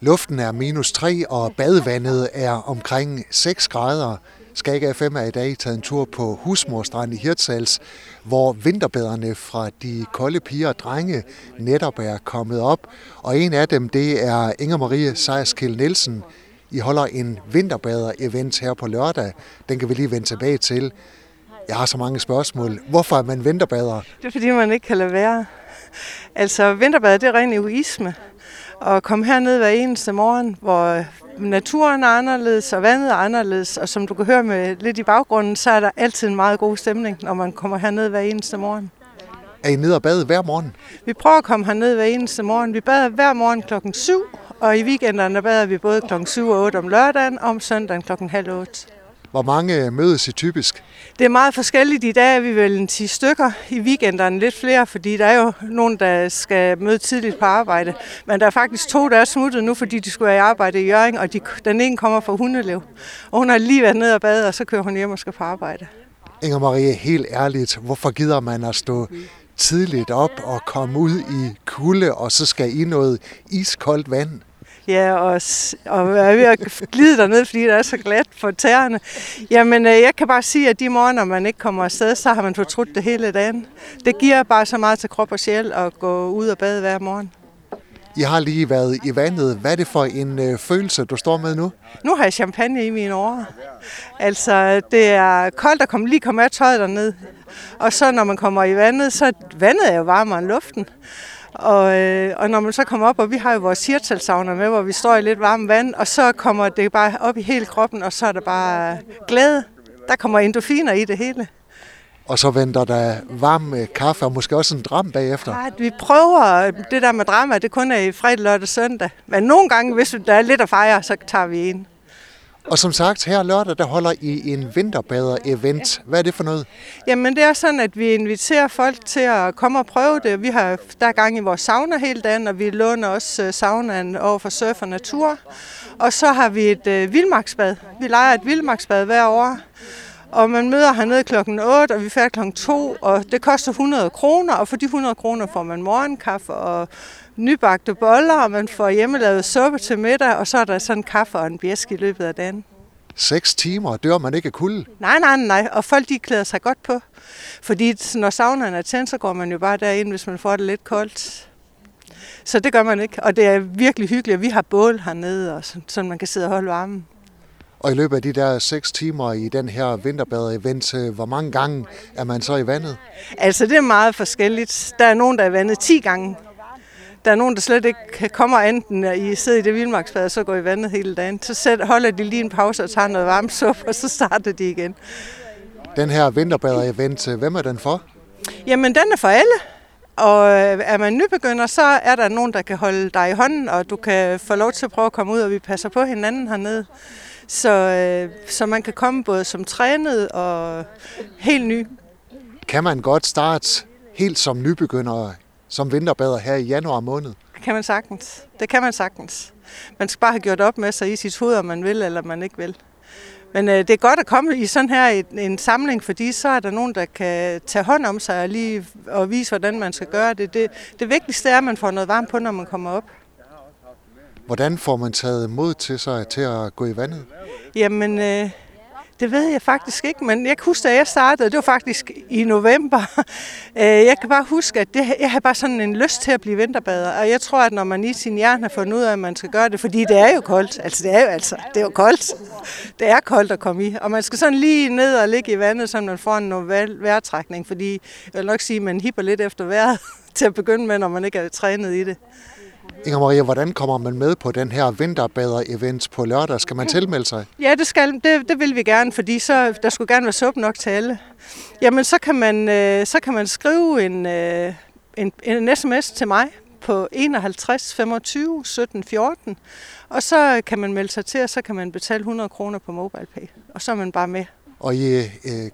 Luften er minus 3, og badevandet er omkring 6 grader. Skag FM er i dag taget en tur på Husmorstrand i Hirtshals, hvor vinterbaderne fra de kolde piger og drenge netop er kommet op. Og en af dem, det er Inger Marie Sejerskild Nielsen. I holder en vinterbader-event her på lørdag. Den kan vi lige vende tilbage til. Jeg har så mange spørgsmål. Hvorfor er man vinterbader? Det er fordi, man ikke kan lade være. Altså, vinterbader, det er ren egoisme. Og komme herned hver eneste morgen, hvor naturen er anderledes, og vandet er anderledes. Og som du kan høre med lidt i baggrunden, så er der altid en meget god stemning, når man kommer herned hver eneste morgen. Er I nede og bade hver morgen? Vi prøver at komme herned hver eneste morgen. Vi bader hver morgen klokken 7, og i weekenderne bader vi både klokken 7 og 8 om lørdagen, og om søndagen klokken halv 8. Hvor mange mødes I typisk? Det er meget forskelligt. I dag er vi vel en 10 stykker. I weekenderne lidt flere, fordi der er jo nogen, der skal møde tidligt på arbejde. Men der er faktisk to, der er smuttet nu, fordi de skulle være i arbejde i Jørgen, og de, den ene kommer fra Hundelev. Og hun har lige været nede og bade, og så kører hun hjem og skal på arbejde. Inger Marie, helt ærligt, hvorfor gider man at stå tidligt op og komme ud i kulde, og så skal i noget iskoldt vand? Ja, og, og er ved at glide derned, fordi det er så glat for tæerne. Jamen, øh, jeg kan bare sige, at de morgener, man ikke kommer afsted, så har man fortrudt det hele dagen. Det giver bare så meget til krop og sjæl at gå ud og bade hver morgen. I har lige været i vandet. Hvad er det for en øh, følelse, du står med nu? Nu har jeg champagne i mine år. Altså, det er koldt at komme, lige komme af tøjet derned. Og så når man kommer i vandet, så vandet er jo varmere end luften. Og, øh, og når man så kommer op, og vi har jo vores hirtalsavner med, hvor vi står i lidt varmt vand, og så kommer det bare op i hele kroppen, og så er der bare glæde. Der kommer endorfiner i det hele. Og så venter der varm kaffe og måske også en dram bagefter. Ja, vi prøver det der med drama, det kun er i fredag, lørdag og søndag. Men nogle gange, hvis der er lidt at fejre, så tager vi en. Og som sagt, her lørdag, der holder I en vinterbader-event. Hvad er det for noget? Jamen, det er sådan, at vi inviterer folk til at komme og prøve det. Vi har der gang i vores sauna hele dagen, og vi låner også saunaen over for surf og natur. Og så har vi et øh, vildmarksbad. Vi leger et vildmarksbad hver år. Og man møder hernede klokken 8, og vi er færdige klokken 2, og det koster 100 kroner, og for de 100 kroner får man morgenkaffe og nybagte boller, og man får hjemmelavet suppe til middag, og så er der sådan kaffe og en bjæsk i løbet af dagen. Seks timer, dør man ikke af kulde? Nej, nej, nej, og folk de klæder sig godt på. Fordi når saunaen er tændt, så går man jo bare derind, hvis man får det lidt koldt. Så det gør man ikke, og det er virkelig hyggeligt. Vi har bål hernede, og så, så man kan sidde og holde varmen. Og i løbet af de der seks timer i den her vinterbader-event, øh, hvor mange gange er man så i vandet? Altså, det er meget forskelligt. Der er nogen, der er i vandet 10 gange. Der er nogen, der slet ikke kommer enten i sidder i det vildmarksbad, og så går i vandet hele dagen. Så holder de lige en pause og tager noget varmt suppe, og så starter de igen. Den her vinterbader-event, øh, hvem er den for? Jamen, den er for alle. Og øh, er man nybegynder, så er der nogen, der kan holde dig i hånden, og du kan få lov til at prøve at komme ud, og vi passer på hinanden hernede. Så, øh, så man kan komme både som trænet og helt ny. Kan man godt starte helt som nybegynder, som vinterbader her i januar måned? Det kan man sagtens. Det kan man sagtens. Man skal bare have gjort op med sig i sit hoved, om man vil eller man ikke vil. Men øh, det er godt at komme i sådan her en, en samling, fordi så er der nogen, der kan tage hånd om sig og lige og vise, hvordan man skal gøre det. Det, det vigtigste er, at man får noget varmt på, når man kommer op. Hvordan får man taget mod til sig til at gå i vandet? Jamen, øh, det ved jeg faktisk ikke, men jeg kan huske, da jeg startede, det var faktisk i november. Øh, jeg kan bare huske, at det, jeg havde bare sådan en lyst til at blive vinterbader, og jeg tror, at når man i sin hjerne har fundet ud af, at man skal gøre det, fordi det er jo koldt, altså det er jo altså, det er jo koldt. Det er koldt at komme i, og man skal sådan lige ned og ligge i vandet, så man får en vejrtrækning, fordi jeg vil nok sige, at man hipper lidt efter vejret til at begynde med, når man ikke er trænet i det. Inger Maria, hvordan kommer man med på den her vinterbader-event på lørdag? Skal man tilmelde sig? Ja, det, skal, det, det vil vi gerne, fordi så, der skulle gerne være suppe nok til alle. Jamen, så kan man, øh, så kan man skrive en, øh, en, en sms til mig på 51 25 17 14, og så kan man melde sig til, og så kan man betale 100 kroner på MobilePay, og så er man bare med. Og I øh,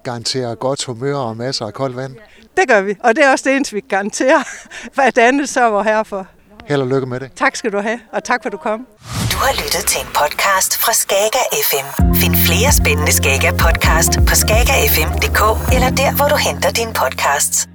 garanterer godt humør og masser af koldt vand? Det gør vi, og det er også det eneste, vi garanterer. Hvad det andet så var herfor. Held og lykke med det. Tak skal du have, og tak for at du kom. Du har lyttet til en podcast fra Skager FM. Find flere spændende Skager podcast på skagerfm.dk eller der, hvor du henter dine podcasts.